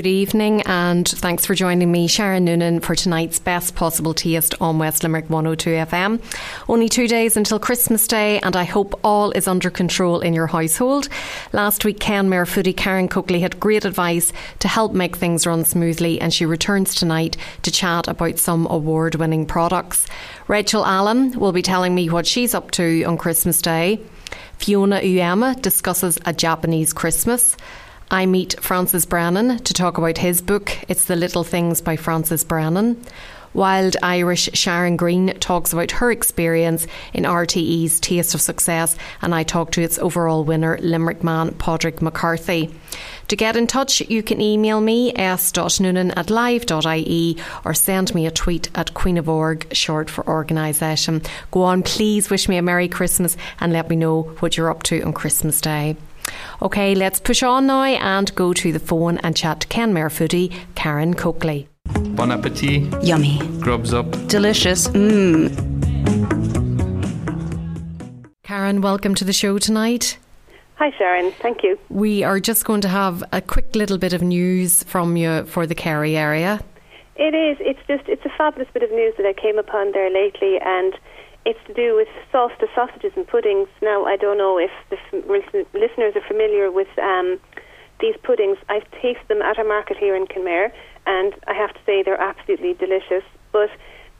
Good evening, and thanks for joining me, Sharon Noonan, for tonight's best possible taste on West Limerick 102 FM. Only two days until Christmas Day, and I hope all is under control in your household. Last week, Kenmare foodie Karen Coakley had great advice to help make things run smoothly, and she returns tonight to chat about some award winning products. Rachel Allen will be telling me what she's up to on Christmas Day. Fiona Uyema discusses a Japanese Christmas. I meet Francis Brennan to talk about his book, It's the Little Things by Francis Brennan. Wild Irish Sharon Green talks about her experience in RTE's Taste of Success, and I talk to its overall winner, Limerick man Padraig McCarthy. To get in touch, you can email me s.noonan at live.ie or send me a tweet at Queen of Org, short for organisation. Go on, please wish me a Merry Christmas and let me know what you're up to on Christmas Day. Okay, let's push on now and go to the phone and chat to Kenmare foodie Karen Coakley. Bon appetit. Yummy. Grubs up. Delicious. Mmm. Karen, welcome to the show tonight. Hi, Sharon. Thank you. We are just going to have a quick little bit of news from you for the Kerry area. It is. It's just. It's a fabulous bit of news that I came upon there lately, and it's to do with Sasta sausages and puddings. Now, I don't know if the f- listeners are familiar with um, these puddings. I've tasted them at a market here in Kenmare, and I have to say they're absolutely delicious. But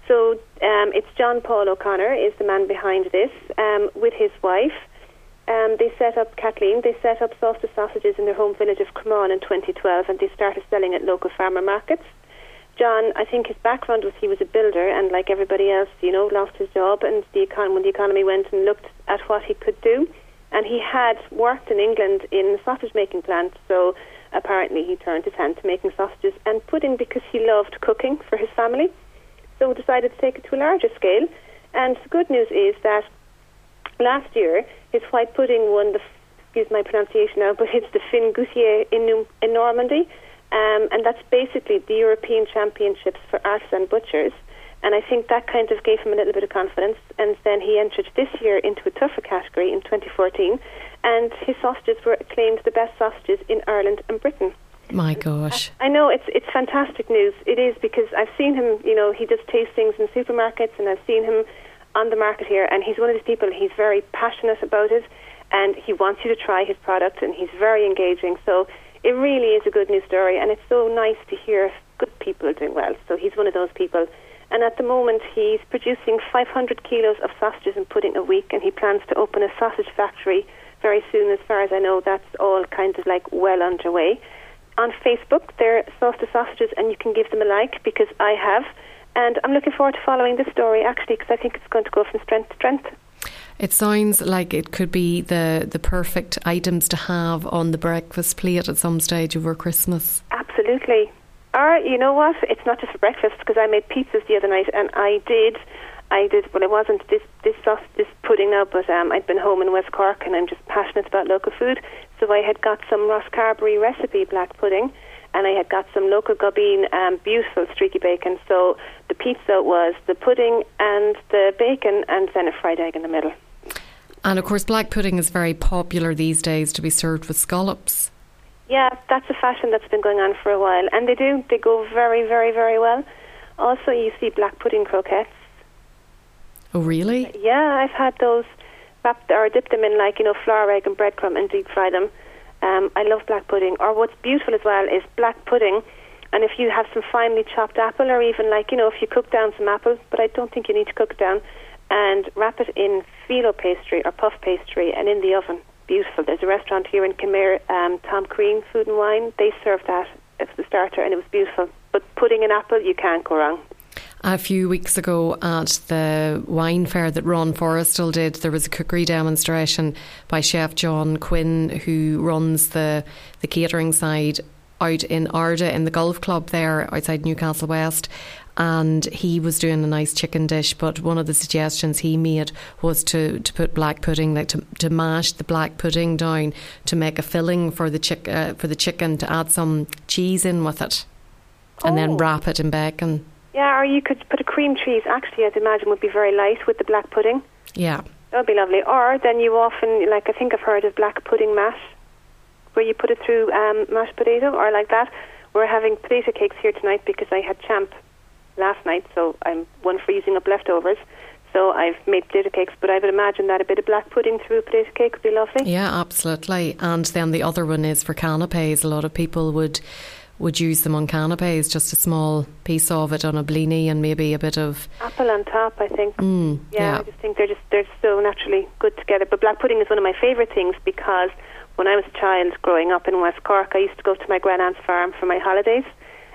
so um, it's John Paul O'Connor is the man behind this um, with his wife. Um, they set up Kathleen. They set up Sasta sausages in their home village of Cremon in 2012, and they started selling at local farmer markets. John, I think his background was he was a builder, and like everybody else, you know, lost his job, and the econ- when the economy went and looked at what he could do, and he had worked in England in sausage making plant, so apparently he turned his hand to making sausages and pudding because he loved cooking for his family, so decided to take it to a larger scale. And the good news is that last year his white pudding won the excuse my pronunciation now, but it's the Fin Gouttier in, in Normandy um, and that's basically the European Championships for artisan butchers. And I think that kind of gave him a little bit of confidence. And then he entered this year into a tougher category in 2014. And his sausages were acclaimed the best sausages in Ireland and Britain. My gosh. I, I know it's it's fantastic news. It is because I've seen him, you know, he does tastings in supermarkets and I've seen him on the market here and he's one of these people, he's very passionate about it and he wants you to try his product and he's very engaging. So it really is a good news story, and it's so nice to hear good people doing well. So he's one of those people. And at the moment, he's producing 500 kilos of sausages and pudding a week, and he plans to open a sausage factory very soon. As far as I know, that's all kind of like well underway. On Facebook, they're Sasta Sausages, and you can give them a like because I have. And I'm looking forward to following this story actually because I think it's going to go from strength to strength. It sounds like it could be the, the perfect items to have on the breakfast plate at some stage over Christmas. Absolutely. Or, you know what? It's not just for breakfast because I made pizzas the other night and I did. I did, well, it wasn't this this sauce, this pudding now, but um, I'd been home in West Cork and I'm just passionate about local food. So I had got some Rosscarbery recipe black pudding and I had got some local Gubbeen um, beautiful streaky bacon. So the pizza was the pudding and the bacon and then a fried egg in the middle. And of course, black pudding is very popular these days to be served with scallops. Yeah, that's a fashion that's been going on for a while, and they do. They go very, very, very well. Also, you see black pudding croquettes. Oh, really? Yeah, I've had those wrapped or dipped them in like you know flour, egg, and breadcrumb and deep fry them. Um, I love black pudding. Or what's beautiful as well is black pudding. And if you have some finely chopped apple, or even like you know, if you cook down some apple, but I don't think you need to cook it down, and wrap it in filo pastry or puff pastry and in the oven. Beautiful. There's a restaurant here in Kenmare, um, Tom Crean Food and Wine. They serve that as the starter and it was beautiful. But pudding an apple, you can't go wrong. A few weeks ago at the wine fair that Ron Forrestal did, there was a cookery demonstration by Chef John Quinn, who runs the, the catering side out in Ardagh in the golf club there outside Newcastle West and he was doing a nice chicken dish. But one of the suggestions he made was to, to put black pudding, like to, to mash the black pudding down to make a filling for the chick uh, for the chicken to add some cheese in with it, and then oh. wrap it in bacon. Yeah, or you could put a cream cheese. Actually, I'd imagine would be very light with the black pudding. Yeah. That would be lovely. Or then you often, like I think I've heard of black pudding mash, where you put it through um, mashed potato or like that. We're having potato cakes here tonight because I had champ last night, so I'm one for using up leftovers. So I've made potato cakes, but I would imagine that a bit of black pudding through a potato cake would be lovely. Yeah, absolutely. And then the other one is for canapes. A lot of people would would use them on canapes, just a small piece of it on a blini and maybe a bit of apple on top. I think. Mm, yeah, yeah, I just think they're just they're so naturally good together. But black pudding is one of my favourite things because when I was a child growing up in West Cork, I used to go to my grand aunt's farm for my holidays,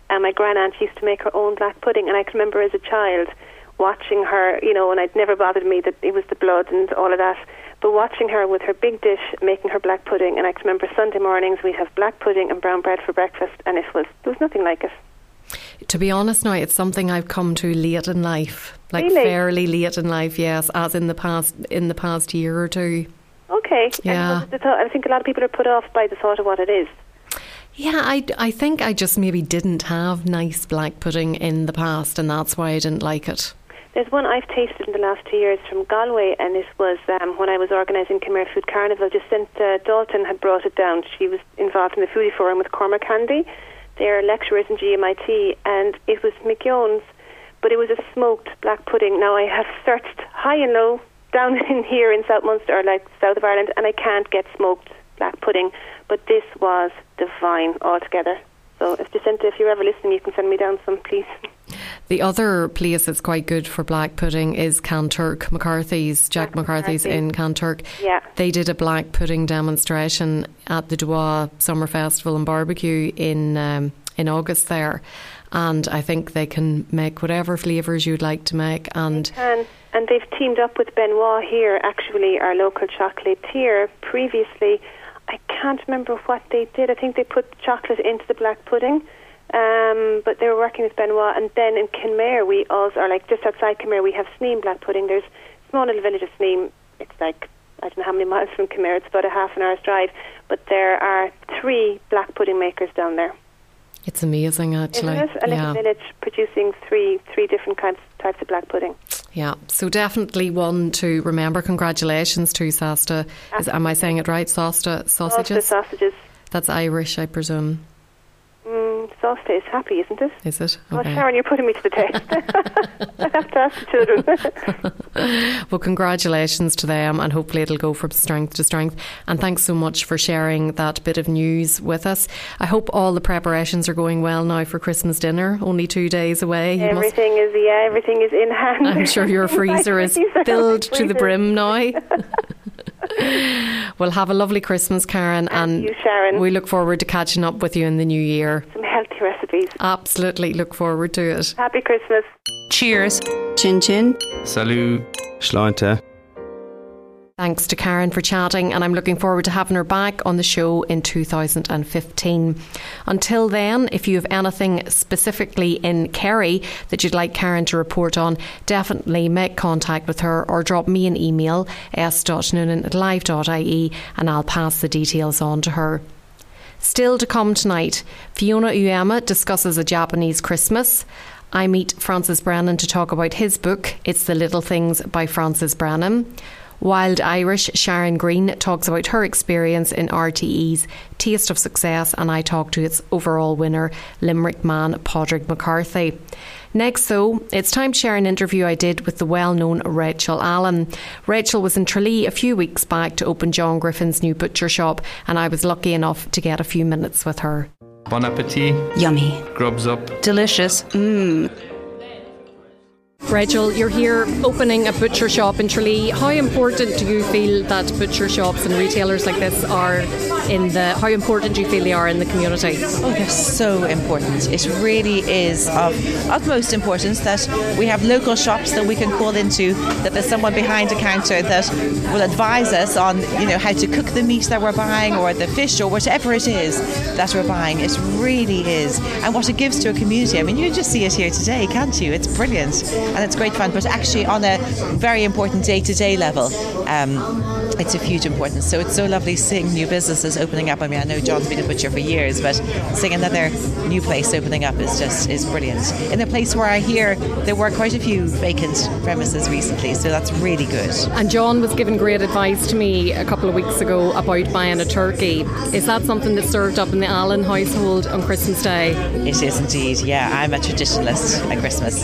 and my grand aunt used to make her own black pudding. And I can remember as a child watching her, you know, and it never bothered me that it was the blood and all of that. But watching her with her big dish making her black pudding, and I can remember Sunday mornings we'd have black pudding and brown bread for breakfast, and it was there was nothing like it. To be honest, now it's something I've come to late in life, like Really? fairly late in life. Yes, as in the past in the past year or two. Okay. Yeah. And was it the thought, I think a lot of people are put off by the thought of what it is. Yeah, I, I think I just maybe didn't have nice black pudding in the past, and that's why I didn't like it. There's one I've tasted in the last two years from Galway, and it was um, when I was organising Kenmare Food Carnival. Jacinta Dalton had brought it down. She was involved in the foodie forum with Cormac Candy. They're lecturers in GMIT, and it was McYones, but it was a smoked black pudding. Now, I have searched high and low down in here in South Munster, or like south of Ireland, and I can't get smoked black pudding, but this was divine altogether. So, if Jacinta, if you're ever listening, you can send me down some, please. The other place that's quite good for black pudding is Kanturk McCarthy's, Jack McCarthy's McCarthy. in Kanturk. Yeah. They did a black pudding demonstration at the Dua Summer Festival and Barbecue in um, in August there. And I think they can make whatever flavours you'd like to make. And can. And they've teamed up with Benoit here, actually, our local chocolatier. Previously, I can't remember what they did. I think they put chocolate into the black pudding. Um, but they were working with Benoit. And then in Kenmare, we also, are like just outside Kenmare, we have Sneem black pudding. There's a small little village of Sneem. It's like, I don't know how many miles from Kenmare. It's about a half an hour's drive. But there are three black pudding makers down there. it's amazing, actually. Isn't it? A little yeah. village producing three three different kinds types of black pudding. Yeah, so definitely one to remember. Congratulations to Sasta. Is, am I saying it right? Sasta sausages? sausages. That's Irish, I presume. Sasta is happy, isn't it? Is it? Well, Sharon, you're putting me to the test. I have to ask the children. Well, congratulations to them, and hopefully it'll go from strength to strength. And thanks so much for sharing that bit of news with us. I hope all the preparations are going well now for Christmas dinner. Only two days away. You must- everything is yeah, everything is in hand. I'm sure your freezer is filled to the brim now. well, have a lovely Christmas, Karen, and you, Sharon. we look forward to catching up with you in the new year. Some healthy recipes. Absolutely look forward to it. Happy Christmas. Cheers. Chin chin. Salut. Sláinte. Thanks to Karen for chatting, and I'm looking forward to having her back on the show in 2015. Until then, if you have anything specifically in Kerry that you'd like Karen to report on, definitely make contact with her or drop me an email s.noonan at live.ie and I'll pass the details on to her. Still to come tonight, Fiona Uyema discusses a Japanese Christmas. I meet Francis Brennan to talk about his book, It's the Little Things by Francis Brennan. Wild Irish Sharon Green talks about her experience in RTE's Taste of Success, and I talk to its overall winner, Limerick man Padraig McCarthy. Next, though, it's time to share an interview I did with the well known Rachel Allen. Rachel was in Tralee a few weeks back to open John Griffin's new butcher shop, and I was lucky enough to get a few minutes with her. Bon appetit. Yummy. Grubs up. Delicious. Mmm. Rachel, you're here opening a butcher shop in Tralee. How important do you feel that butcher shops and retailers like this are in the? How important you feel they are in the community? Oh, they're so important. It really is of utmost importance that we have local shops that we can call into, that there's someone behind a counter that will advise us on, you know, how to cook the meat that we're buying or the fish or whatever it is that we're buying. It really is. And what it gives to a community. I mean, you just see it here today, can't you? It's brilliant. And it's great fun. But actually, on a very important day to day level, um, it's of huge importance. So it's so lovely seeing new businesses places opening up. I mean, I know John's been a butcher for years, but seeing another new place opening up is just is brilliant. In a place where I hear there were quite a few vacant premises recently, so that's really good. And John was giving great advice to me a couple of weeks ago about buying a turkey. Is that something that's served up in the Allen household on Christmas Day? It is indeed. Yeah, I'm a traditionalist at Christmas.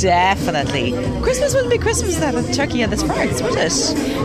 Definitely. Christmas wouldn't be Christmas without a turkey and the sparks, would it?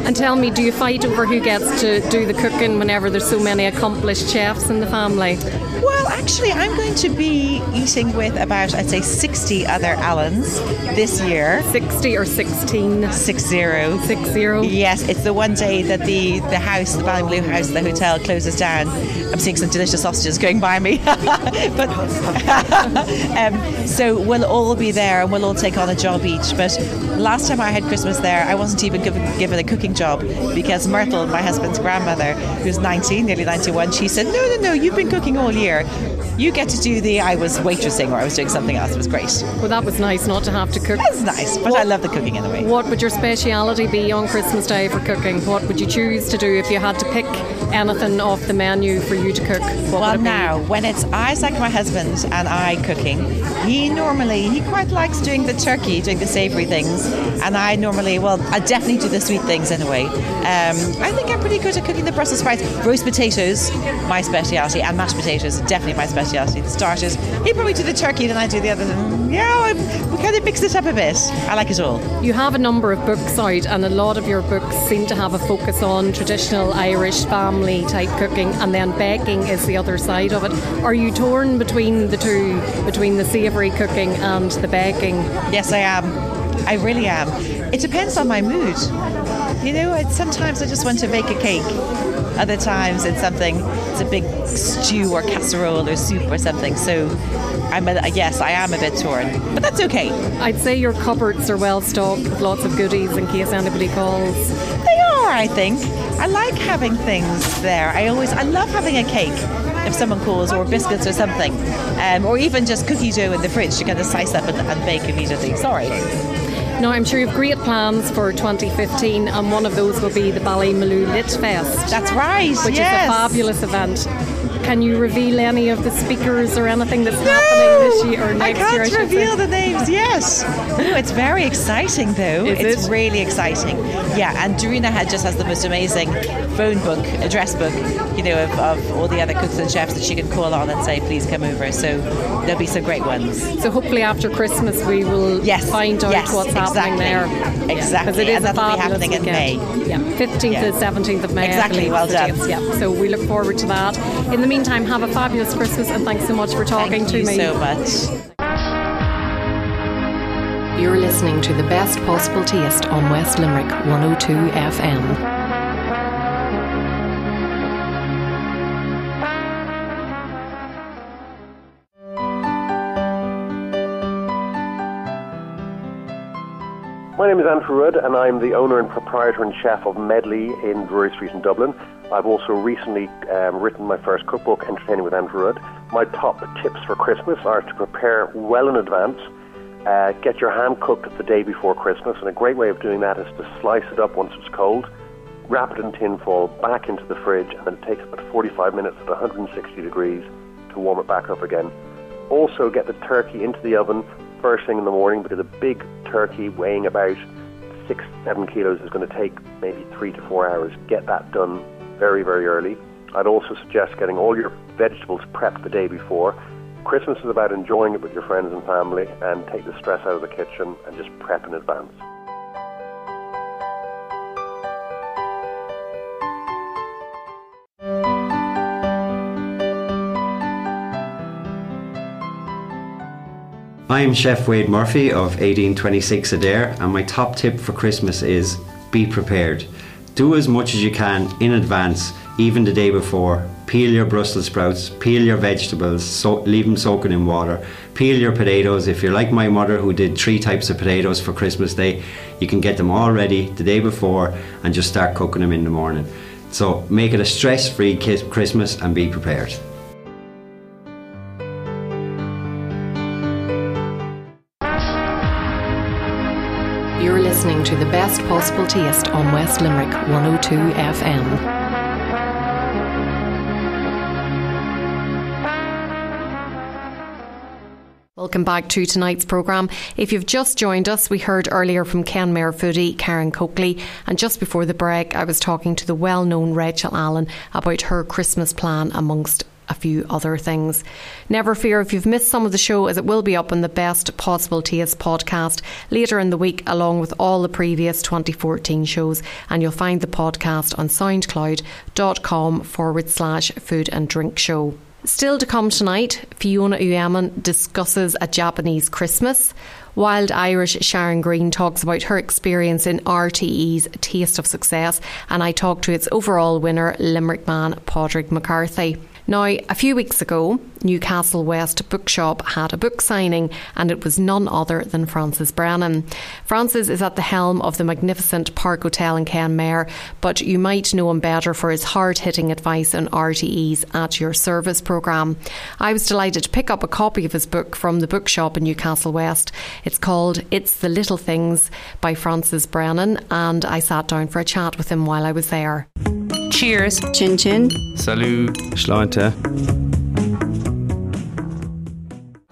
And tell me, do you fight over who gets to do the cooking whenever there's so many accomplished chefs in the family? Well, actually, I'm going to be eating with about, I'd say, 60 other Allens this year. 60 or 16? Six zero. Six zero? Yes, it's the one day that the, the house, the Blue house, the hotel closes down. I'm seeing some delicious sausages going by me. but um, So we'll all be there and we'll all take on a job each. But last time I had Christmas there, I wasn't even given, given a cooking job because Myrtle, my husband's grandmother, who's 19, nearly 91, she said, No, no, no, you've been cooking all year you get to do the I was waitressing or I was doing something else. It was great. Well, that was nice not to have to cook. That's nice, but what, I love the cooking anyway. What would your speciality be on Christmas Day for cooking? What would you choose to do if you had to pick anything off the menu for you to cook? What well, now when it's Isaac, my husband, and I cooking, he normally he quite likes doing the turkey, doing the savoury things, and I normally well I definitely do the sweet things anyway. Um, I think I'm pretty good at cooking the Brussels sprouts, roast potatoes, my speciality, and mashed potatoes, definitely my speciality the starters. He probably do the turkey, then I do the other. Yeah, we kind of mix it up a bit. I like it all. You have a number of books out, and a lot of your books seem to have a focus on traditional Irish family type cooking, and then baking is the other side of it. Are you torn between the two, between the savoury cooking and the baking? Yes, I am. I really am. It depends on my mood. You know, sometimes I just want to bake a cake other times it's something, it's a big stew or casserole or soup or something. So I'm a, yes, I am a bit torn, but that's okay. I'd say your cupboards are well stocked with lots of goodies in case anybody calls. They are, I think. I like having things there. I always, I love having a cake if someone calls, or biscuits or something, um, or even just cookie dough in the fridge to kind of slice up and, and bake immediately. Sorry. Now, I'm sure you have great plans for 2015, and one of those will be the Ballymaloe Lit Fest. That's right, which yes. is a fabulous event. Can you reveal any of the speakers or anything that's no, happening this year or next I year? I can't reveal the names. Yes, no, it's very exciting though. Is it's it? really exciting. Yeah, and Darina had just has the most amazing phone book, address book, you know, of, of all the other cooks and chefs that she can call on and say, please come over. So there'll be some great ones. So hopefully after Christmas we will yes. find out yes, what's exactly. happening there. Exactly. Because yeah, it is and that'll be happening weekend. in May. Yeah, 15th yeah. to 17th of May. Exactly, well done. Yeah, so we look forward to that. In the meantime, have a fabulous Christmas and thanks so much for talking Thank to you me. so much. You're listening to the best possible taste on West Limerick 102 FM. My name is Andrew Rudd, and I'm the owner and proprietor and chef of Medley in Drury Street in Dublin. I've also recently um, written my first cookbook, Entertaining with Andrew Rudd. My top tips for Christmas are to prepare well in advance, uh, get your ham cooked the day before Christmas, and a great way of doing that is to slice it up once it's cold, wrap it in tin foil, back into the fridge, and then it takes about 45 minutes at 160 degrees to warm it back up again. Also, get the turkey into the oven first thing in the morning because a big turkey weighing about six, seven kilos is going to take maybe three to four hours. Get that done very, very early. I'd also suggest getting all your vegetables prepped the day before. Christmas is about enjoying it with your friends and family and take the stress out of the kitchen and just prep in advance. I'm Chef Wade Murphy of 1826 Adare, and my top tip for Christmas is be prepared. Do as much as you can in advance, even the day before. Peel your Brussels sprouts, peel your vegetables, so, leave them soaking in water. Peel your potatoes. If you're like my mother who did three types of potatoes for Christmas Day, you can get them all ready the day before and just start cooking them in the morning. So make it a stress free Christmas and be prepared. listening to the best possible taste on West Limerick 102 FM. Welcome back to tonight's programme. If you've just joined us, we heard earlier from Kenmare foodie Karen Coakley, and just before the break, I was talking to the well known Rachel Allen about her Christmas plan amongst a few other things. Never fear if you've missed some of the show, as it will be up on the Best Possible Taste podcast later in the week, along with all the previous 2014 shows. And you'll find the podcast on soundcloud.com forward slash food and drink show. Still to come tonight, Fiona Uyema discusses a Japanese Christmas. Wild Irish Sharon Green talks about her experience in RTE's Taste of Success, and I talk to its overall winner, Limerick man Padraig McCarthy. Now, a few weeks ago, Newcastle West Bookshop had a book signing, and it was none other than Francis Brennan. Francis is at the helm of the magnificent Park Hotel in Kenmare, but you might know him better for his hard hitting advice on RTE's At Your Service programme. I was delighted to pick up a copy of his book from the bookshop in Newcastle West. It's called It's the Little Things by Francis Brennan, and I sat down for a chat with him while I was there. Cheers. Chin chin. Salut. Sláinte.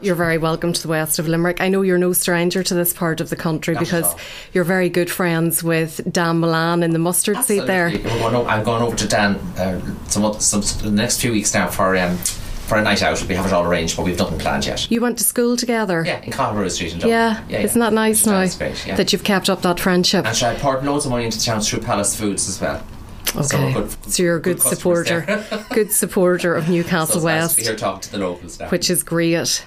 You're very welcome to the west of Limerick. I know you're no stranger to this part of the country Not because you're very good friends with Dan Mullane in the Mustard Seed there. Absolutely. We're going o- I'm going over to Dan uh, some, some, the next few weeks now for um, for a night out. We have it all arranged, but we've nothing planned yet. You went to school together. Yeah, in Colorado Street in Dublin. Yeah, yeah, isn't that nice now great, yeah. that you've kept up that friendship? and so I poured loads of money into the town through Palace Foods as well. So, Okay, we're good, so you're a good, customers supporter, good supporter of so Newcastle nice West, to be here talking to the locals now. which is great.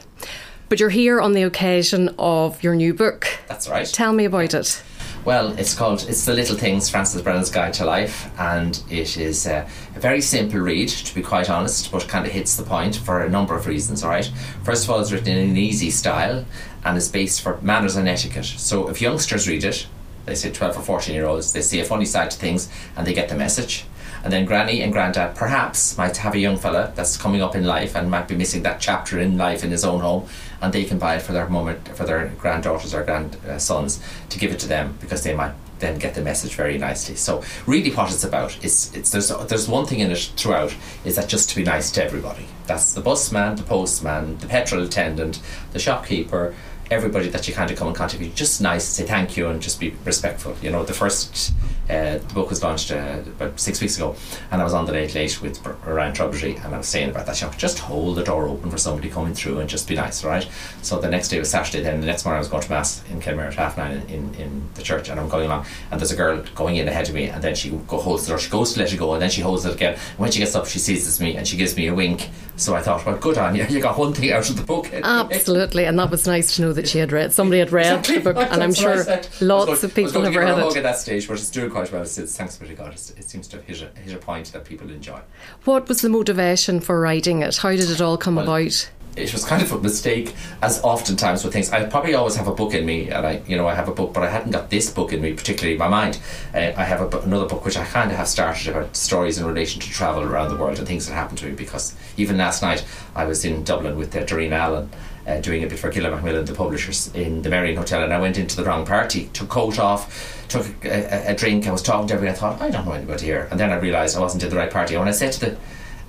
But you're here on the occasion of your new book. That's right. Tell me about it. Well, it's called It's the Little Things, Francis Brennan's Guide to Life, and it is uh, a very simple read, to be quite honest, but kind of hits the point for a number of reasons, all right? First of all, it's written in an easy style and is based for manners and etiquette. So if youngsters read it, they say 12 or 14 year olds, they see a funny side to things and they get the message. And then granny and granddad perhaps might have a young fella that's coming up in life and might be missing that chapter in life in his own home, and they can buy it for their mum, for their granddaughters or grandsons to give it to them because they might then get the message very nicely. So really, what it's about is it's there's there's one thing in it throughout is that just to be nice to everybody. That's the busman, the postman, the petrol attendant, the shopkeeper. Everybody that you kind of come in contact with, just nice, say thank you, and just be respectful. You know, the first uh, the book was launched uh, about six weeks ago, and I was on the late late with Ryan Tubridy, and I was saying about that shop. Just hold the door open for somebody coming through, and just be nice, right? So the next day was Saturday. Then the next morning I was going to mass in Kenmare at half nine in, in, in the church, and I'm going along, and there's a girl going in ahead of me, and then she go holds the door. She goes to let it go, and then she holds it again. And when she gets up, she sees me, and she gives me a wink. So I thought, well, good on you. You got one thing out of the book. Absolutely, and that was nice to know that she had read. Somebody had read the book, and I'm That's what I sure said. I was lots going- of people have to give her read it. at that stage, but it's doing quite well. It's, it's, thanks be to God. It seems to have hit a, hit a point that people enjoy. What was the motivation for writing it? How did it all come Well, about? it was kind of a mistake, as oftentimes with things. I probably always have a book in me, and I, you know, I have a book, but I hadn't got this book in me, particularly in my mind. Uh, I have a, another book which I kind of have started about stories in relation to travel around the world and things that happened to me. Because even last night, I was in Dublin with uh, Darina Allen. Uh, doing a bit for Gill & Macmillan, the publishers in the Merrion Hotel, and I went into the wrong party, took coat off, took a, a, a drink, I was talking to everybody, I thought, I don't know anybody here. And then I realised I wasn't in the right party. And when I said to the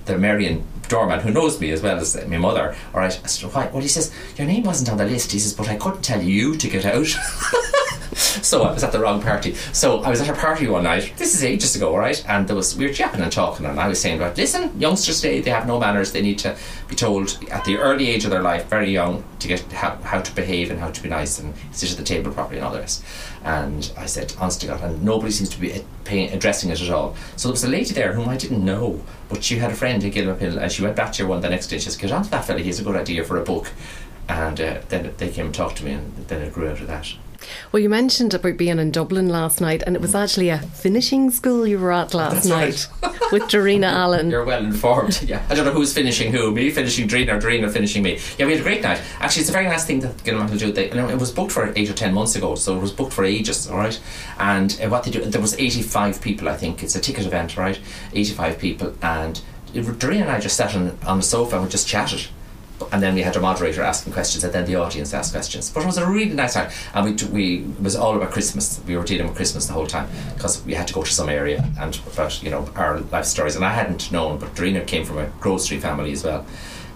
the Merrion doorman who knows me as well as my mother. All right, I said, why? Well, he says your name wasn't on the list. He says, but I couldn't tell you to get out. so I was at the wrong party. So I was at a party one night. This is ages ago, right? And there was we were yapping and talking, and I was saying about listen, youngsters today they have no manners. They need to be told at the early age of their life, very young, to get how, how to behave and how to be nice and sit at the table properly and all the rest. And I said, honest to God, and nobody seems to be paying, addressing it at all. So there was a lady there whom I didn't know, but she had a friend in Gilmapill, and she went back to her one the next day. She said, get on to that fella, he has a good idea for a book. And uh, then they came and talked to me, and then it grew out of that. Well, you mentioned about being in Dublin last night, and it was actually a finishing school you were at last That's night with Darina Allen. You're well informed. Yeah, I don't know who's finishing who. Me finishing Drina or Drina finishing me. Yeah, we had a great night. Actually, it's a very nice thing that Gilman will do. They, you know, it was booked for eight or ten months ago, so it was booked for ages. All right, and uh, what they do, there was eighty-five people. I think it's a ticket event, right? Eighty-five people, and Doreen and I just sat on, on the sofa and we just chatted. And then we had a moderator asking questions, and then the audience asked questions. But it was a really nice time, and we we it was all about Christmas. We were dealing with Christmas the whole time because we had to go to some area and about you know our life stories. And I hadn't known, but Darina came from a grocery family as well.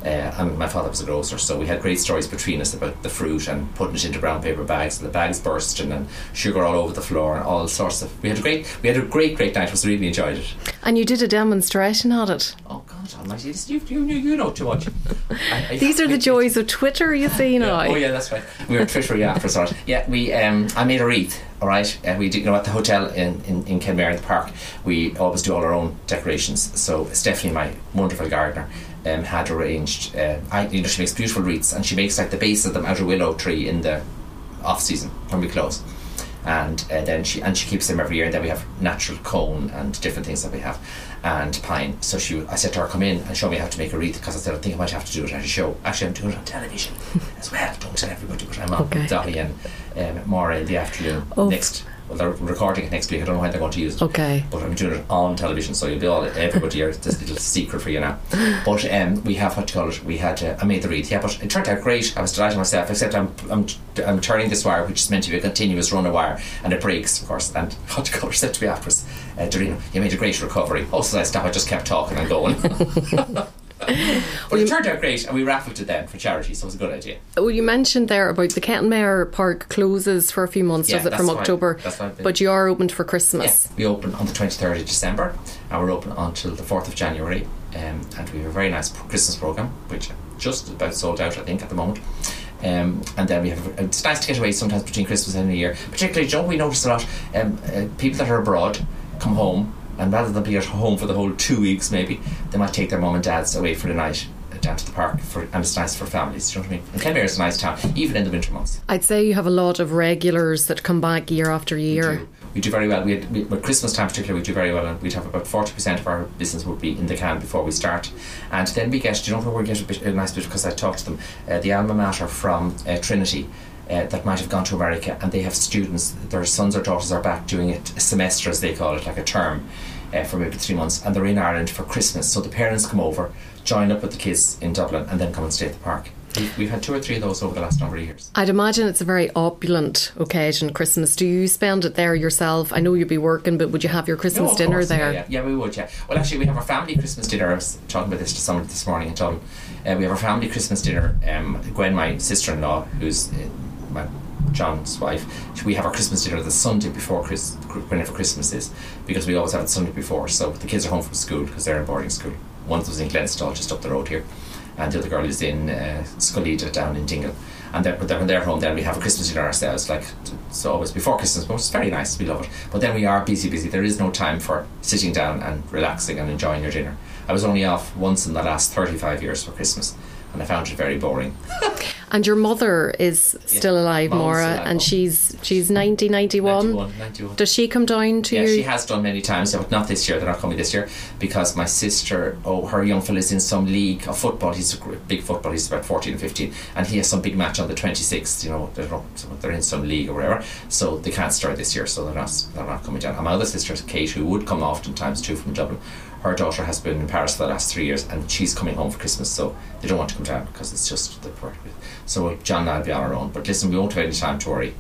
Uh, and my father was a grocer, so we had great stories between us about the fruit and putting it into brown paper bags, and the bags bursting and sugar all over the floor and all sorts of. We had a great, we had a great, great night. We really enjoyed it. And you did a demonstration at it. Oh God Almighty! You, you, you, you know too much. I, I, These are the joys of Twitter, you see now. Yeah. Oh yeah, that's right. We were Twitter yeah for sort. Yeah, we um, I made a wreath. All right, uh, we do, you know at the hotel in in, in Kenmare in the park. We always do all our own decorations. So Stephanie, my wonderful gardener, um, had arranged. Uh, I, you know, she makes beautiful wreaths, and she makes like the base of them out of willow tree in the off season when we close. And uh, then she and she keeps them every year. And then we have natural cone and different things that we have, and pine. So she, I said to her, "Come in and show me how to make a wreath." Because I said, "I think I might have to do it at a show." Actually, I'm doing it on television as well. Don't tell everybody, but I'm on Okay. Daithí and um, Maura in the afternoon Oh. next. Well, they're recording it next week. I don't know when they're going to use it. Okay. But I'm doing it on television, so you'll be all everybody here. This little secret for you now. But um, we have what you call it. We had uh, I made the wreath, yeah. But it turned out great. I was delighted myself. Except I'm I'm I'm turning this wire, which is meant to be a continuous run of wire, and it breaks, of course. And what you call it said to me afterwards, uh, Doreen, you made a great recovery. Also, I stopped. I just kept talking and going. but it turned out great, and we raffled it then for charity, so it was a good idea. Well, you mentioned there about the Kenmare Park closes for a few months, Yeah, does it, from why- October? But you are opened for Christmas. Yes, we open on the 23rd of December and we're open until the 4th of January. Um, and we have a very nice Christmas program, which just about sold out, I think, at the moment. Um, and then we have it's nice to get away sometimes between Christmas and New Year. Particularly, Joe, we notice a lot um, uh, people that are abroad come home, and rather than be at home for the whole two weeks, maybe they might take their mum and dads away for the night uh, down to the park, for, and it's nice for families. Do you know what I mean? And Kenmare is a nice town, even in the winter months. I'd say you have a lot of regulars that come back year after year. do. We do very well. We had, we, Christmas time particularly, we do very well, and we'd have about forty percent of our business would be in the can before we start, and then we get. Do you know where we get a, bit, a nice bit because I talked to them. Uh, the alma mater from uh, Trinity. Uh, that might have gone to America, and they have students. Their sons or daughters are back doing it a semester, as they call it, like a term, uh, for maybe three months, and they're in Ireland for Christmas. So the parents come over, join up with the kids in Dublin, and then come and stay at the park. We've, we've had two or three of those over the last number of years. I'd imagine it's a very opulent occasion, Christmas. Do you spend it there yourself? I know you'd be working, but would you have your Christmas No, dinner course, there? Yeah, yeah, yeah, we would. Yeah. Well, actually, we have our family Christmas dinner. I was talking about this to someone this morning in Dublin. Uh, we have our family Christmas dinner. Um, Gwen, my sister-in-law, who's uh, my John's wife, we have our Christmas dinner the Sunday before Chris, whenever Christmas is, because we always have it Sunday before. So the kids are home from school because they're in boarding school. One of was in Glenstal, just up the road here, and the other girl is in uh, Coláiste Íde down in Dingle. And then, but then when they're home, then we have a Christmas dinner ourselves. Like so, always before Christmas, but it's very nice. We love it. But then we are busy, busy. There is no time for sitting down and relaxing and enjoying your dinner. I was only off once in the last thirty-five years for Christmas, and I found it very boring. And your mother is still alive, Mom's Maura, alive, and she's she's 90, 91. 91, 91. Does she come down to Yeah, you? she has done many times, but not this year. They're not coming this year because my sister, oh, her young fella's in some league of football. He's a big football. He's about 14 and 15, and he has some big match on the 26th. You know, they're, they're in some league or whatever, so they can't start this year. So they're not they're not coming down. And my other sister, Kate, who would come oftentimes too from Dublin. Her daughter has been in Paris for the last three years, and she's coming home for Christmas. So they don't want to come down because it's just the port. so John and I'll be on our own. But listen, we won't have any time to worry.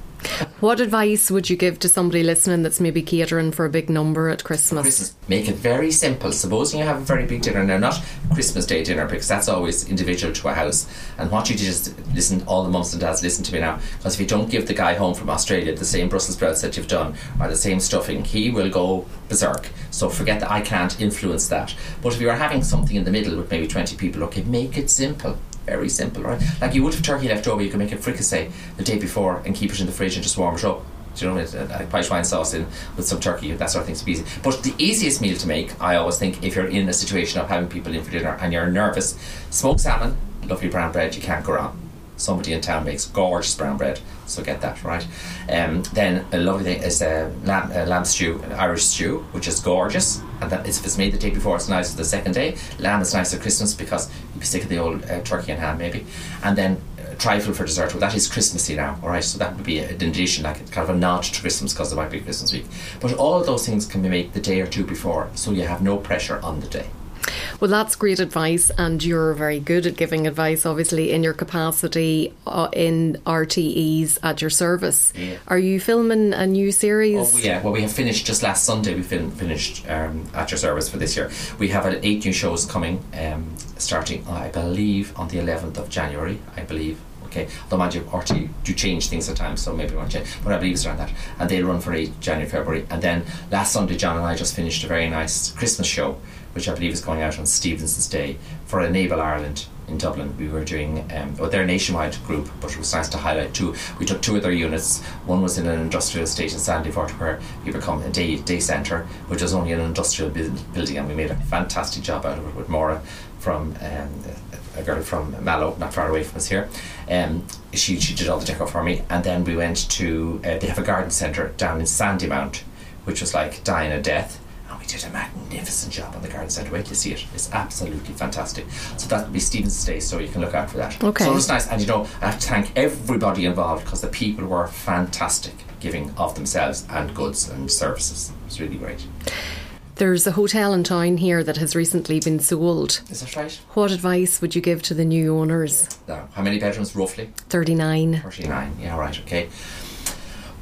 What advice would you give to somebody listening that's maybe catering for a big number at Christmas? Christmas. Make it very simple. Supposing you have a very big dinner now, not Christmas Day dinner because that's always individual to a house. And what you do is listen. All the mums and dads listen to me now because if you don't give the guy home from Australia the same Brussels sprouts that you've done or the same stuffing, he will go berserk. So forget that I can't influence that. But if you are having something in the middle with maybe twenty people, okay, make it simple. Very simple, right? Like you would have turkey left over, you can make a fricassee the day before and keep it in the fridge and just warm it up. Do you know, a white wine sauce in with some turkey, that sort of thing's easy. But the easiest meal to make, I always think, if you're in a situation of having people in for dinner and you're nervous, smoked salmon, lovely brown bread, you can't go wrong. Somebody in town makes gorgeous brown bread, so get that right. Um, then a lovely thing is uh, lamb, uh, lamb stew, an Irish stew, which is gorgeous. And that is, if it's made the day before, it's nice for the second day. Lamb is nice at Christmas because you'd be sick of the old uh, turkey and ham, maybe. And then uh, trifle for dessert. Well, that is Christmassy now, all right. So that would be an addition, like kind of a nod to Christmas because it might be Christmas week. But all those things can be made the day or two before, so you have no pressure on the day. Well, that's great advice, and you're very good at giving advice, obviously, in your capacity uh, in RTEs at your service. Yeah. Are you filming a new series? Oh, yeah, well, we have finished just last Sunday. We fin- finished um, at your service for this year. We have uh, eight new shows coming, um, starting, I believe, on the 11th of January. I believe. Okay, though mind you, RT do change things at times, so maybe we want to change. But I believe it's around that, and they'll run for eight January, February, and then last Sunday, John and I just finished a very nice Christmas show, which I believe is going out on Stevenson's Day for Enable Ireland in Dublin. We were doing, um, well, they're a nationwide group, but it was nice to highlight two. We took two of their units. One was in an industrial estate in Sandyford, where people become a day day centre, which was only an industrial build, building, and we made a fantastic job out of it with Maura from um, a girl from Mallow, not far away from us here. Um, she she did all the deco for me, and then we went to uh, they have a garden centre down in Sandymount, which was like dying a death. We did a magnificent job on the garden centre. Wait to see it. It's absolutely fantastic. So that'll be Stevens Day, so you can look out for that. Okay. So it was nice. And you know, I have to thank everybody involved because the people were fantastic, giving of themselves and goods and services. It was really great. There's a hotel in town here that has recently been sold. Is that right? What advice would you give to the new owners? Now, how many bedrooms roughly? 39. 39 yeah right okay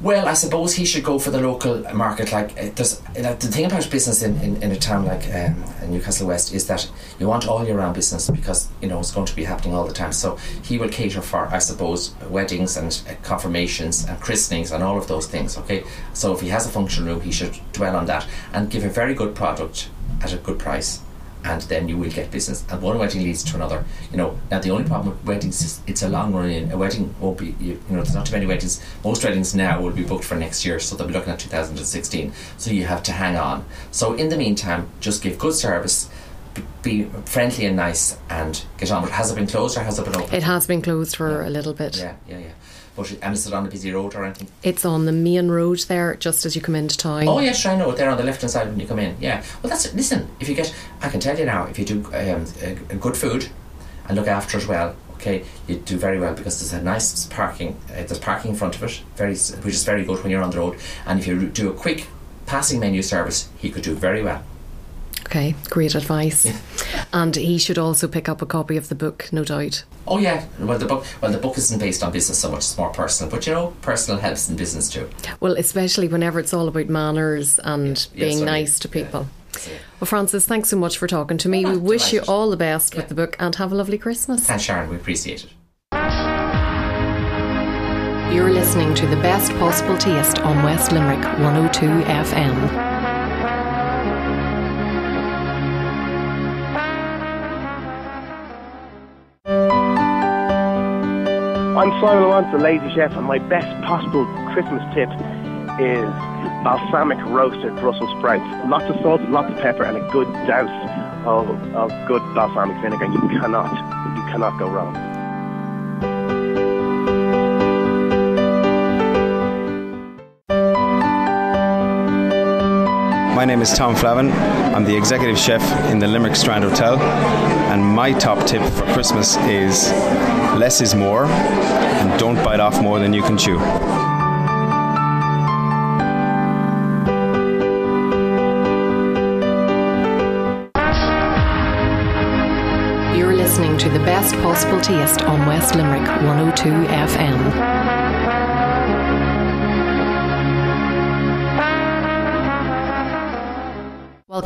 well I suppose he should go for the local market like uh, there's the thing about business in, in, in a town like um, Newcastle West is that you want all year round business because you know it's going to be happening all the time. So he will cater for I suppose weddings and uh, confirmations and christenings and all of those things okay? So if he has a function room he should dwell on that and give a very good product at a good price and then you will get business. And one wedding leads to another. You know, now the only problem with weddings is it's a long run in. A wedding won't be, you, you know, there's not too many weddings. Most weddings now will be booked for next year, so they'll be looking at 2016. So you have to hang on. So in the meantime, just give good service, be friendly and nice, and get on. Has it been closed or has it been open? It has been closed for a little bit. Yeah, yeah, yeah. But and is it on a busy road or anything? It's on the main road there, just as you come into town. Oh yes, sure, I know it. They're on the left hand side when you come in. Yeah. Well, that's listen. If you get, I can tell you now, if you do um, good food and look after it well, okay, you do very well because there's a nice parking. Uh, there's parking in front of it, very, which is very good when you're on the road. And if you do a quick passing menu service, he could do very well. Okay, great advice. and he should also pick up a copy of the book, no doubt. Oh yeah. Well, the book. Well, the book isn't based on business so much; it's more personal. But you know, personal helps in business too. Well, especially whenever it's all about manners and Yes, being mean, nice to people. Well, Francis, thanks so much for talking to me. Oh, we wish you all the best Yeah. with the book and have a lovely Christmas. Thanks, Sharon. We appreciate it. You're listening to the best possible taste on West Limerick 102 FM. I'm Simon Lawrence, the Lazy Chef, and my best possible Christmas tip is balsamic roasted Brussels sprouts. Lots of salt, lots of pepper, and a good douse of, of good balsamic vinegar. You cannot, you cannot go wrong. My name is Tom Flavin. I'm the executive chef in the Limerick Strand Hotel, and my top tip for Christmas is less is more, and don't bite off more than you can chew. You're listening to the best possible taste on West Limerick 102 FM.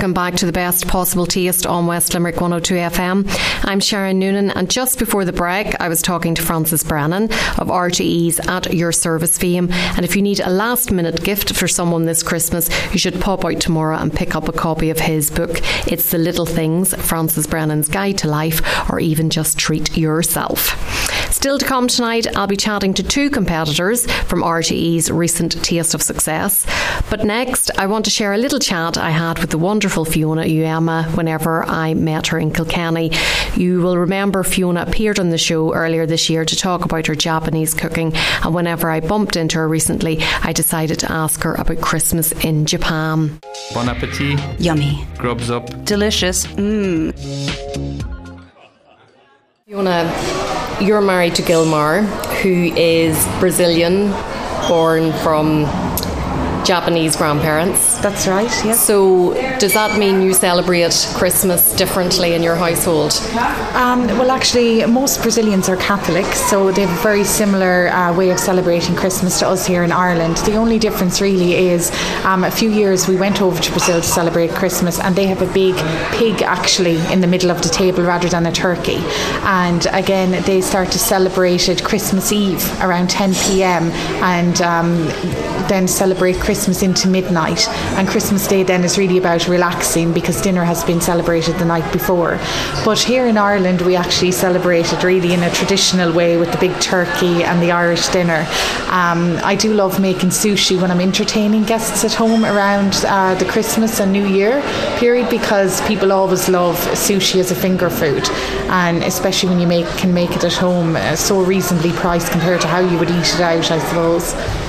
Welcome back to the best possible taste on West Limerick 102 FM. I'm Sharon Noonan, and just before the break, I was talking to Francis Brennan of RTEs at Your Service Fame. And if you need a last minute gift for someone this Christmas, you should pop out tomorrow and pick up a copy of his book. It's The Little Things, Francis Brennan's Guide to Life, or even just treat yourself. Still to come tonight, I'll be chatting to two competitors from RTE's recent Taste of Success. But next, I want to share a little chat I had with the wonderful Fiona Uyema whenever I met her in Kilkenny. You will remember Fiona appeared on the show earlier this year to talk about her Japanese cooking, and whenever I bumped into her recently, I decided to ask her about Christmas in Japan. Bon appetit. Yummy. Grubs up. Delicious. Mmm. Fiona, you're married to Gilmar, who is Brazilian, born from Japanese grandparents. That's right, yes. So Does that mean you celebrate Christmas differently in your household? Um, well, actually, most Brazilians are Catholic, so they have a very similar uh, way of celebrating Christmas to us here in Ireland. The only difference really is um, a few years we went over to Brazil to celebrate Christmas, and they have a big pig actually in the middle of the table rather than a turkey. And again, they start to celebrate it Christmas Eve around 10 pm and um, then celebrate Christmas into midnight. And Christmas Day then is really about relaxing because dinner has been celebrated the night before. But here in Ireland, we actually celebrate it really in a traditional way with the big turkey and the Irish dinner. Um, I do love making sushi when I'm entertaining guests at home around uh, the Christmas and New Year period because people always love sushi as a finger food, and especially when you make can make it at home, uh, so reasonably priced compared to how you would eat it out, I suppose.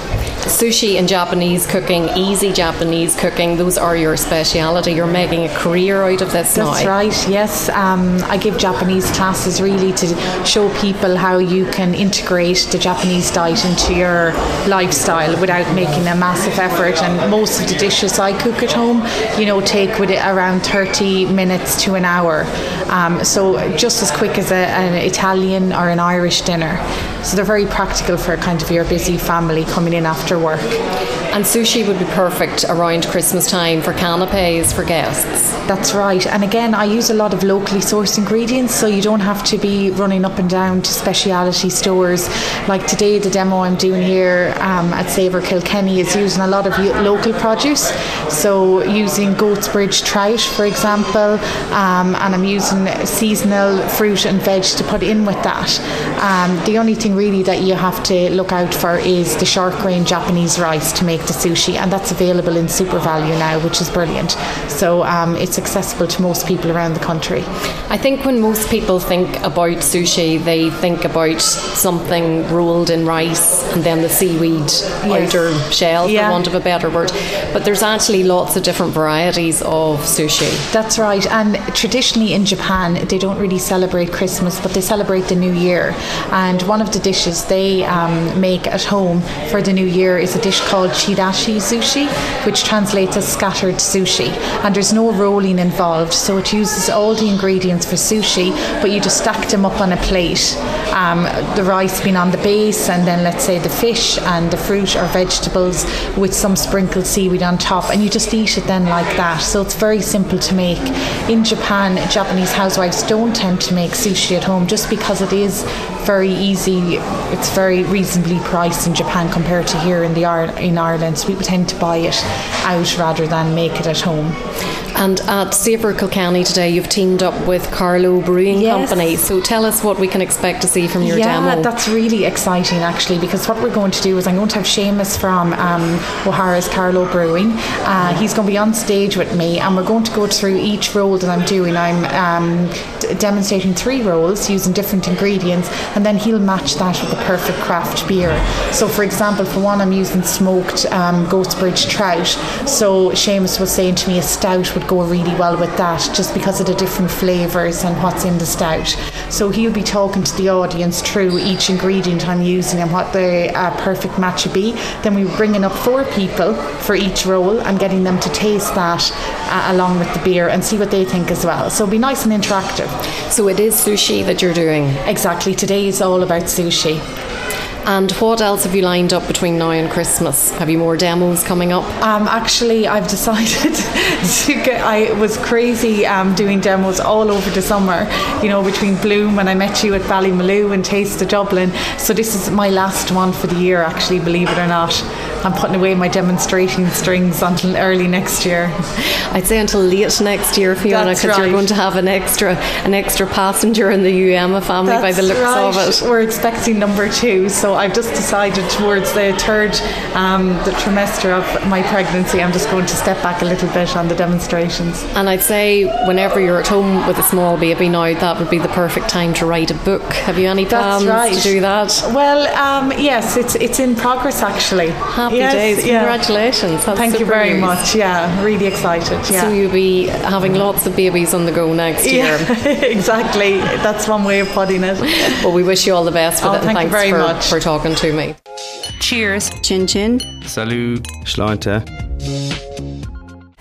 Sushi and Japanese cooking, easy Japanese cooking, those are your speciality. You're making a career out of this That's now. right, yes. Um, I give Japanese classes really to show people how you can integrate the Japanese diet into your lifestyle without making a massive effort. And most of the dishes I cook at home, you know, take with it around 30 minutes to an hour. Um, so just as quick as a, an Italian or an Irish dinner. So they're very practical for kind of your busy family coming in after work. And sushi would be perfect around Christmas time for canapes for guests. That's right. And again, I use a lot of locally sourced ingredients, so you don't have to be running up and down to specialty stores. Like today, the demo I'm doing here um, at Savour Kilkenny is using a lot of local produce. So using Goatsbridge trout, for example, um, and I'm using seasonal fruit and veg to put in with that. Um, the only thing really that you have to look out for is the short grain Japanese rice to make the sushi, and that's available in SuperValu now, which is brilliant. So um, it's accessible to most people around the country. I think when most people think about sushi, they think about something rolled in rice and then the seaweed outer shell, Yeah. for want of a better word. But there's actually lots of different varieties of sushi. That's right. And traditionally in Japan, they don't really celebrate Christmas, but they celebrate the New Year. And one of the dishes they um, make at home for the New Year is a dish called chirashi sushi, which translates as scattered sushi. And there's no rolling involved, so it uses all the ingredients for sushi, but you just stack them up on a plate. Um, the rice being on the base, and then let's say the fish and the fruit or vegetables with some sprinkled seaweed on top, and you just eat it then like that. So it's very simple to make. In Japan, Japanese housewives don't tend to make sushi at home just because it is very easy. It's very reasonably priced in Japan compared to here in the in Ireland. So people tend to buy it out rather than make it at home. And at Savour Kilkenny today, you've teamed up with Carlow Brewing Yes. Company. So tell us what we can expect to see from your yeah, demo. that's really exciting actually because what we're going to do is I'm going to have Seamus from um, O'Hara's Carlow Brewing. Uh, he's going to be on stage with me and we're going to go through each roll that I'm doing. I'm um, d- demonstrating three rolls using different ingredients and then he'll match that with the perfect craft beer. So for example, for one I'm using smoked um, Goatsbridge trout. So Seamus was saying to me a stout would go really well with that just because of the different flavours and what's in the stout. So he'll be talking to the audience through each ingredient I'm using and what the uh, perfect match would be. Then we're bringing up four people for each roll and getting them to taste that uh, along with the beer and see what they think as well. So it'll be nice and interactive. So it is sushi that you're doing? Exactly. Today is all about sushi. And what else have you lined up between now and Christmas? Have you more demos coming up? Um, actually, I've decided to get. I was crazy um, doing demos all over the summer. You know, between Bloom when I met you at Ballymaloe and Taste of Dublin. So this is my last one for the year. Actually, believe it or not, I'm putting away my demonstrating strings until early next year. I'd say until late next year, Fiona, That's because you're going to have an extra an extra passenger in the Uyema family by the looks right. of it. We're expecting number two, so I've just decided towards the third, um, the trimester of my pregnancy, I'm just going to step back a little bit on the demonstrations. And I'd say whenever you're at home with a small baby now, that would be the perfect time to write a book. Have you any That's plans right. to do that? Well, um, yes, it's it's in progress actually. Happy Yes, days! yeah. Congratulations! That's Thank you very news. much. Yeah, really excited. Yeah. So you'll be having lots of babies on the go next year. yeah, exactly. That's one way of putting it. Well, we wish you all the best with Oh, it, and thank you thanks very for, much. for talking to me. Cheers. Chin chin. Salut. Sláinte.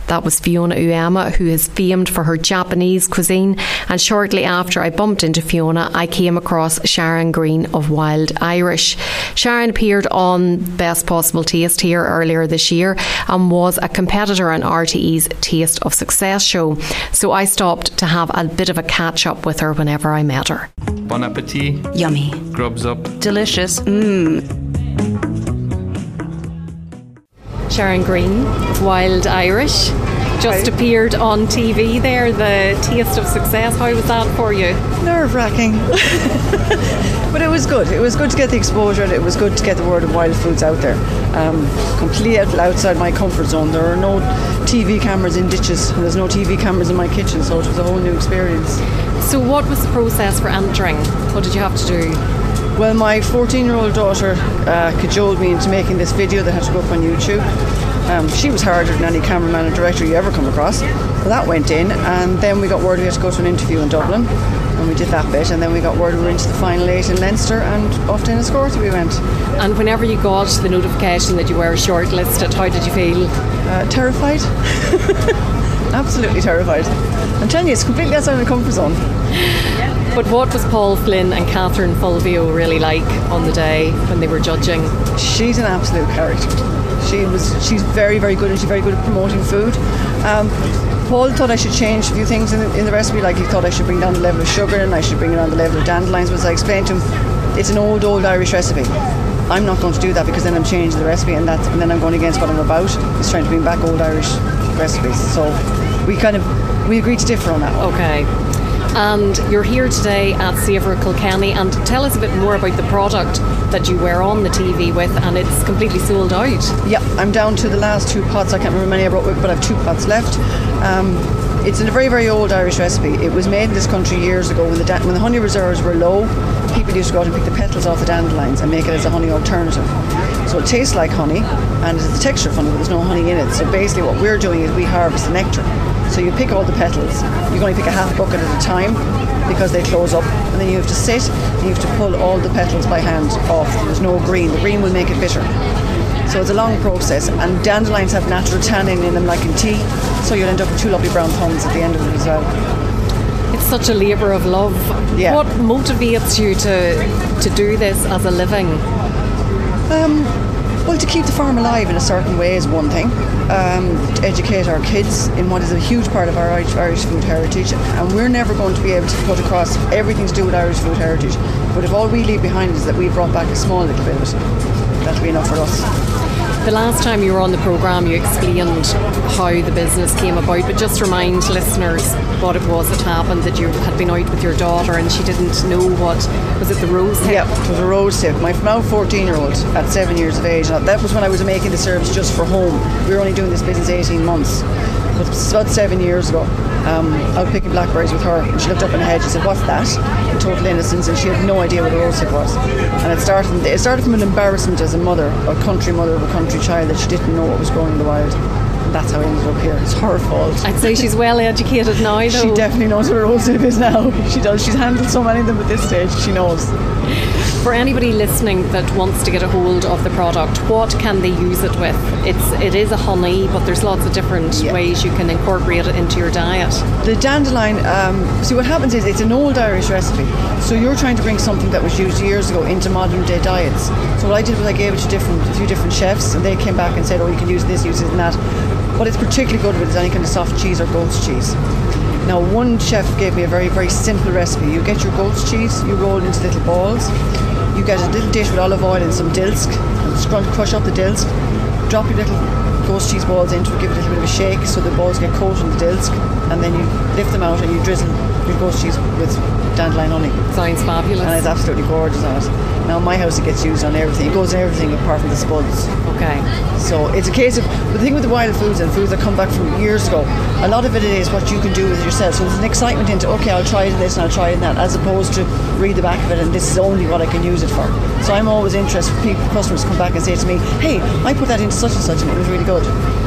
That was Fiona Uyema, who is famed for her Japanese cuisine. And shortly after I bumped into Fiona, I came across Sharon Green of Wild Irish. Sharon appeared on Best Possible Taste here earlier this year and was a competitor on RTE's Taste of Success show. So I stopped to have a bit of a catch up with her whenever I met her. Bon appetit. Yummy. Grubs up. Delicious. Mmm. Sharon Green, Wild Irish. Just appeared on TV there, the Taste of Success. How was that for you? Nerve wracking. but it was good. It was good to get the exposure and it was good to get the word of wild foods out there. Um, completely outside my comfort zone. There are no TV cameras in ditches, and there's no TV cameras in my kitchen, so it was a whole new experience. So, what was the process for entering? What did you have to do? Well, my 14 year old daughter uh, cajoled me into making this video that had to go up on YouTube. Um, she was harder than any cameraman or director you ever come across. So that went in, and then we got word we had to go to an interview in Dublin, and we did that bit, and then we got word we were into the final eight in Leinster, and off to Enniscorthy we went. And whenever you got the notification that you were shortlisted, how did you feel? Uh, terrified. Absolutely terrified. I'm telling you, it's completely outside my comfort zone. But what was Paul Flynn and Catherine Fulvio really like on the day when they were judging? She's an absolute character. She was. She's very, very good, and she's very good at promoting food. Um, Paul thought I should change a few things in the, in the recipe, like he thought I should bring down the level of sugar and I should bring down the level of dandelions. But as I explained to him, it's an old, old Irish recipe. I'm not going to do that because then I'm changing the recipe, and that's and then I'm going against what I'm about. Is trying to bring back old Irish recipes. So we kind of we agreed to differ on that. One. Okay. And you're here today at Savour Kilkenny, and tell us a bit more about the product that you were on the TV with, and it's completely sold out. Yeah, I'm down to the last two pots. I can't remember how many I brought with, but I have two pots left. Um, it's a very, very old Irish recipe. It was made in this country years ago when the when the honey reserves were low. People used to go out and pick the petals off the dandelions and make it as a honey alternative. So it tastes like honey and it's the texture of honey, but there's no honey in it. So basically, what we're doing is we harvest the nectar. So you pick all the petals. You can only pick a half bucket at a time because they close up, and then you have to sit and you have to pull all the petals by hand off. There's no green. The green will make it bitter. So it's a long process, and dandelions have natural tannin in them, like in tea. So you'll end up with two lovely brown thumbs at the end of it as well. It's such a labour of love. Yeah. What motivates you to to do this as a living? Um, well, to keep the farm alive in a certain way is one thing. Um, to educate our kids in what is a huge part of our Irish, food heritage, and we're never going to be able to put across everything to do with Irish food heritage. But if all we leave behind is that we brought back a small little bit of it, that'll be enough for us. The last time you were on the programme, you explained how the business came about, but just remind listeners what it was that happened that you had been out with your daughter and she didn't know what was it the rose tip? Yeah, it was a rose tip. My now 14 year old at seven years of age. That was when I was making the syrups just for home. We were only doing this business 18 months. But about seven years ago. Um, was picking blackberries with her, and she looked up in the hedge and said, "What's that?" Total innocence, and she had no idea what a tip was. And it started. It started from an embarrassment as a mother, a country mother of a country child, that she didn't know what was growing in the wild. And that's how I ended up here. It's her fault. I'd say she's well educated now, though. She definitely knows what a tip is now. She does. She's handled so many of them at this stage. She knows. For anybody listening that wants to get a hold of the product, what can they use it with? It's it is a honey, but there's lots of different ways you can incorporate it into your diet. The dandelion. Um, see, what happens is it's an old Irish recipe. So you're trying to bring something that was used years ago into modern day diets. So what I did was I gave it to different, a few different chefs, and they came back and said, "Oh, you can use this, use this, and that." What it's particularly good with is any kind of soft cheese or goat's cheese. Now, one chef gave me a very, very simple recipe. You get your goat's cheese, you roll it into little balls. You get a little dish with olive oil and some dilsk, and scrunch, crush up the dilsk. Drop your little goat's cheese balls into it, give it a little bit of a shake so the balls get coated in the dilsk, and then you lift them out and you drizzle your goat's cheese with dandelion honey. Sounds fabulous. And it's absolutely gorgeous on it. Now, my house, it gets used on everything. It goes in everything apart from the spuds. Okay. So it's a case of the thing with the wild foods and foods that come back from years ago. A lot of it is what you can do with yourself. So there's an excitement into okay, I'll try this and I'll try that, as opposed to read the back of it and this is only what I can use it for. So I'm always interested. People, customers come back and say to me, "Hey, I put that into such and such, and it was really good."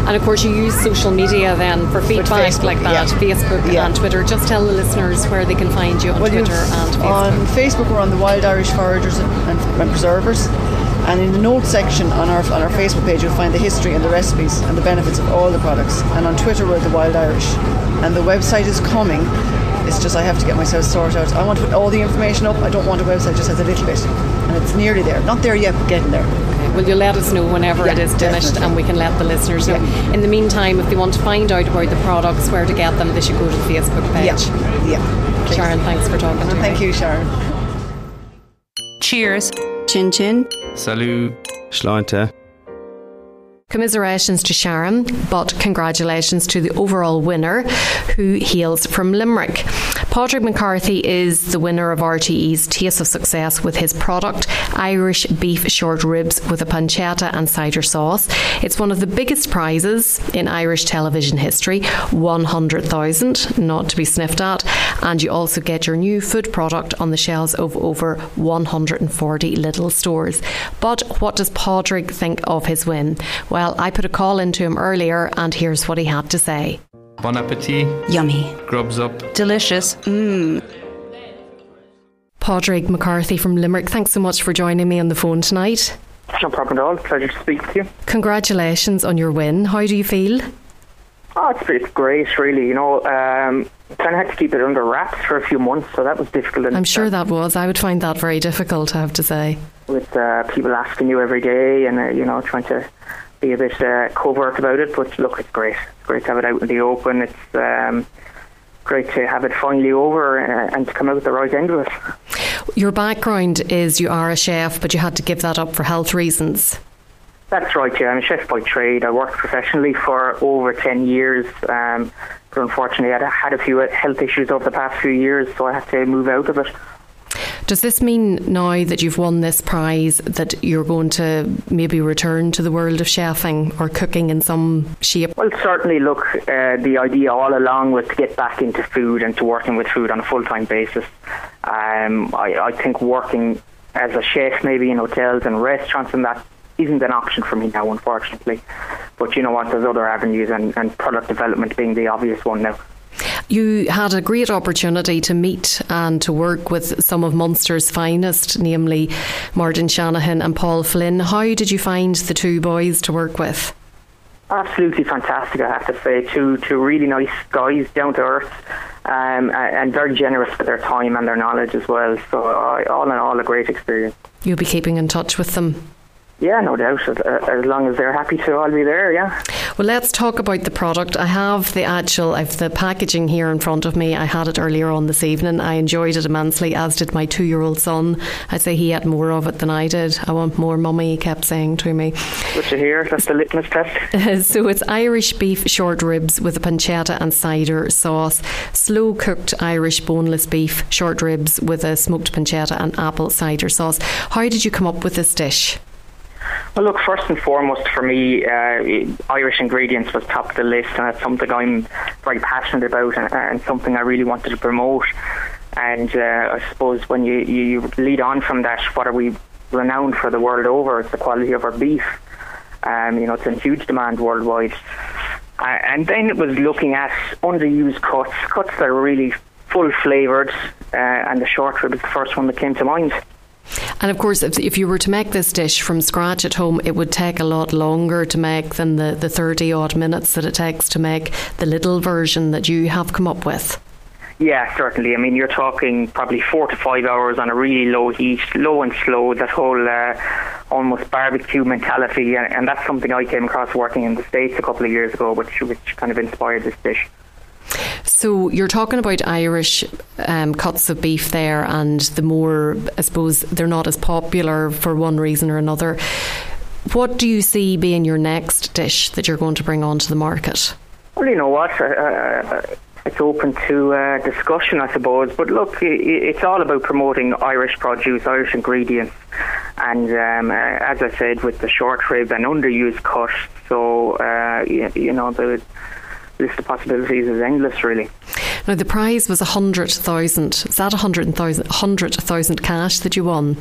And of course, you use social media then for feedback Facebook, like that, yeah. Facebook Yeah. and Twitter. Just tell the listeners where they can find you on Well, Twitter and Facebook. On Facebook, we're on the Wild Irish Foragers and, and, Preservers. And in the notes section on our on our Facebook page, you'll find the history and the recipes and the benefits of all the products. And on Twitter, we're the Wild Irish. And the website is coming. It's just I have to get myself sorted out. I want to put all the information up. I don't want a website just has a little bit, and it's nearly there. Not there yet, but getting there. Okay. Well, you'll let us know whenever Yeah, it is finished, definitely. and we can let the listeners know. In the meantime, if they want to find out about the products, where to get them, they should go to the Facebook page. Yeah, yeah. Sharon, thanks for talking to me. Thank you, Sharon. Cheers. Chin chin. Salut. Sláinte. Commiserations to Sharon, but congratulations to the overall winner who hails from Limerick. Padraig McCarthy is the winner of RTE's Taste of Success with his product, Irish Beef Short Ribs with a pancetta and cider sauce. It's one of the biggest prizes in Irish television history 100,000, not to be sniffed at. And you also get your new food product on the shelves of over 140 little stores. But what does Padraig think of his win? Well, I put a call into him earlier, and here's what he had to say. Bon appetit. Yummy. Grubs up. Delicious. Mmm. Padraig McCarthy from Limerick, thanks so much for joining me on the phone tonight. No problem at all. Pleasure to speak to you. Congratulations on your win. How do you feel? Oh, it's, it's great, really. You know, um, kind of had to keep it under wraps for a few months, so that was difficult. I'm sure that was. I would find that very difficult, I have to say. With uh, people asking you every day and, uh, you know, trying to be a bit uh, covert about it. But look, it's great. It's great to have it out in the open. It's um, great to have it finally over uh, and to come out at the right end of it. Your background is you are a chef, but you had to give that up for health reasons. That's right, yeah. I'm a chef by trade. I worked professionally for over 10 years. Um, but unfortunately, I had a few health issues over the past few years, so I had to move out of it. Does this mean now that you've won this prize that you're going to maybe return to the world of chefing or cooking in some shape? Well, certainly, look, uh, the idea all along was to get back into food and to working with food on a full time basis. Um, I, I think working as a chef, maybe in hotels and restaurants, and that isn't an option for me now, unfortunately. But you know what? There's other avenues, and, and product development being the obvious one now. You had a great opportunity to meet and to work with some of Munster's finest, namely Martin Shanahan and Paul Flynn. How did you find the two boys to work with? Absolutely fantastic, I have to say. Two two really nice guys, down to earth, um, and very generous with their time and their knowledge as well. So, all in all, a great experience. You'll be keeping in touch with them. Yeah, no doubt. As, uh, as long as they're happy to, I'll be there. Yeah. Well, let's talk about the product. I have the actual, I've the packaging here in front of me. I had it earlier on this evening. I enjoyed it immensely, as did my two-year-old son. I'd say he had more of it than I did. I want more, mummy. He kept saying to me. Good to hear. That's the litmus test. so it's Irish beef short ribs with a pancetta and cider sauce, slow cooked Irish boneless beef short ribs with a smoked pancetta and apple cider sauce. How did you come up with this dish? Well, look, first and foremost for me, uh, Irish ingredients was top of the list, and it's something I'm very passionate about and, and something I really wanted to promote. And uh, I suppose when you, you lead on from that, what are we renowned for the world over? It's the quality of our beef. Um, you know, it's in huge demand worldwide. Uh, and then it was looking at underused cuts, cuts that are really full flavoured, uh, and the short rib is the first one that came to mind. And of course, if, if you were to make this dish from scratch at home, it would take a lot longer to make than the, the 30 odd minutes that it takes to make the little version that you have come up with. Yeah, certainly. I mean, you're talking probably four to five hours on a really low heat, low and slow, that whole uh, almost barbecue mentality. And, and that's something I came across working in the States a couple of years ago, which, which kind of inspired this dish. So you're talking about Irish um, cuts of beef there, and the more, I suppose, they're not as popular for one reason or another. What do you see being your next dish that you're going to bring onto the market? Well, you know what? Uh, uh, it's open to uh, discussion, I suppose. But look, it's all about promoting Irish produce, Irish ingredients, and um, uh, as I said, with the short rib and underused cut. So uh, you, you know the list of possibilities is endless, really. Now the prize was a hundred thousand. Is that a hundred thousand? Hundred thousand cash that you won?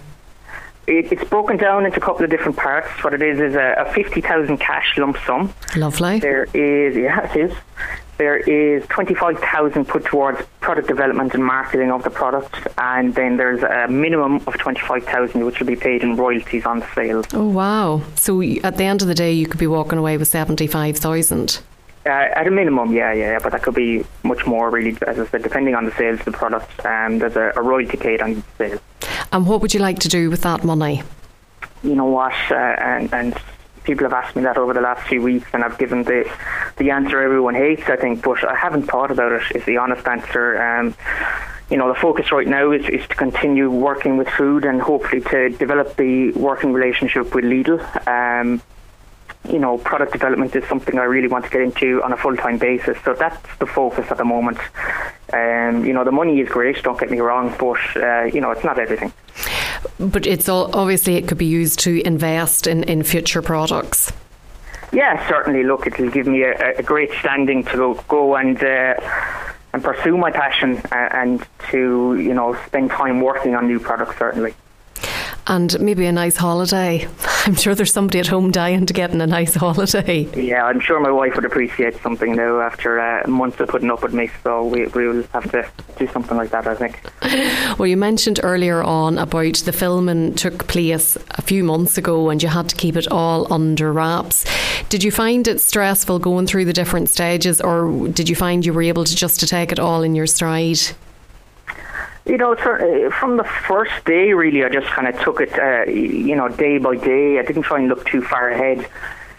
It, it's broken down into a couple of different parts. What it is is a, a fifty thousand cash lump sum. Lovely. There is, yeah, it is. There is twenty-five thousand put towards product development and marketing of the product, and then there's a minimum of 25,000 which will be paid in royalties on the sales. Oh, wow. So at the end of the day, you could be walking away with 75,000. Uh, at a minimum, yeah, yeah, yeah, but that could be much more, really, as I said, depending on the sales of the product. Um, there's a, a royalty paid on sales. And what would you like to do with that money? You know what, uh, and, and people have asked me that over the last few weeks, and I've given the the answer everyone hates, I think, but I haven't thought about it. Is the honest answer. Um, you know, the focus right now is, is to continue working with food and hopefully to develop the working relationship with Lidl. Um, you know, product development is something I really want to get into on a full time basis. So that's the focus at the moment. Um, you know, the money is great, don't get me wrong, but, uh, you know, it's not everything. But it's all, obviously it could be used to invest in, in future products. Yeah, certainly. Look, it'll give me a, a great standing to go, go and uh, and pursue my passion uh, and to you know spend time working on new products. Certainly and maybe a nice holiday. I'm sure there's somebody at home dying to get in a nice holiday. Yeah, I'm sure my wife would appreciate something now after uh, months of putting up with me. So we we will have to do something like that. I think. Well, you mentioned earlier on about the filming took place a few months ago, and you had to keep it all under wraps. Did you find it stressful going through the different stages, or did you find you were able to just to take it all in your stride? You know, uh, from the first day, really, I just kind of took it, uh, you know, day by day. I didn't try and look too far ahead.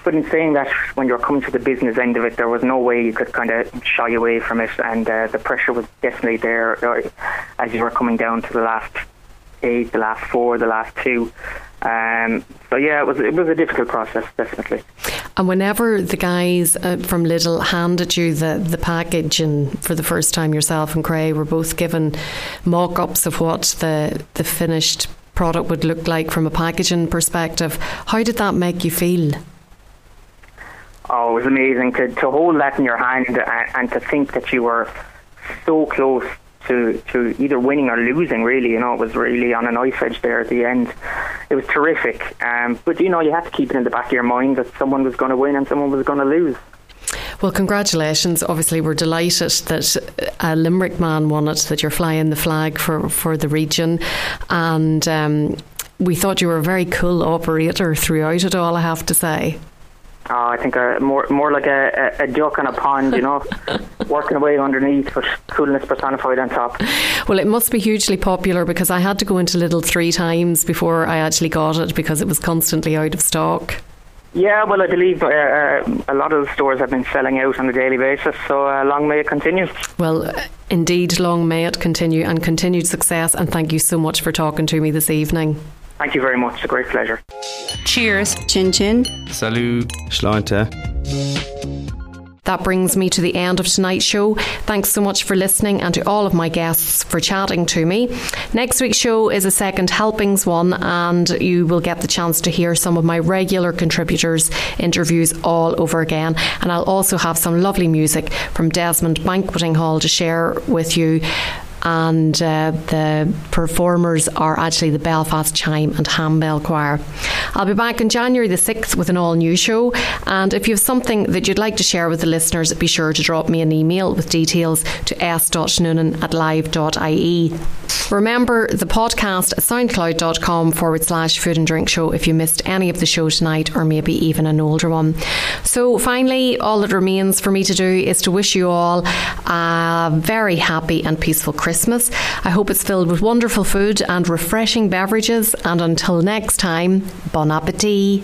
But in saying that, when you're coming to the business end of it, there was no way you could kind of shy away from it, and uh, the pressure was definitely there uh, as you were coming down to the last eight, the last four, the last two. Um, so yeah, it was it was a difficult process, definitely. And whenever the guys uh, from Lidl handed you the, the package, and for the first time yourself and Cray were both given mock ups of what the, the finished product would look like from a packaging perspective, how did that make you feel? Oh, it was amazing to, to hold that in your hand and, and to think that you were so close to, to either winning or losing, really. You know, it was really on a knife edge there at the end. It was terrific. Um, but, you know, you have to keep it in the back of your mind that someone was going to win and someone was going to lose. Well, congratulations. Obviously, we're delighted that a Limerick man won it, that you're flying the flag for, for the region. And um, we thought you were a very cool operator throughout it all, I have to say. Oh, I think a, more more like a, a, a duck in a pond, you know, working away underneath, but coolness personified on top. Well, it must be hugely popular because I had to go into Lidl three times before I actually got it because it was constantly out of stock. Yeah, well, I believe uh, uh, a lot of the stores have been selling out on a daily basis, so uh, long may it continue. Well, indeed, long may it continue and continued success, and thank you so much for talking to me this evening. Thank you very much. It's a great pleasure. Cheers. Chin chin. Salut. Sláinte. That brings me to the end of tonight's show. Thanks so much for listening and to all of my guests for chatting to me. Next week's show is a second helpings one, and you will get the chance to hear some of my regular contributors' interviews all over again. And I'll also have some lovely music from Desmond Banqueting Hall to share with you and uh, the performers are actually the Belfast Chime and Handbell Choir. I'll be back on January the 6th with an all new show, and if you have something that you'd like to share with the listeners, be sure to drop me an email with details to s.noonan at live.ie. Remember the podcast at soundcloud.com forward slash food and drink show if you missed any of the show tonight or maybe even an older one. So, finally, all that remains for me to do is to wish you all a very happy and peaceful Christmas. I hope it's filled with wonderful food and refreshing beverages. And until next time, bon appetit.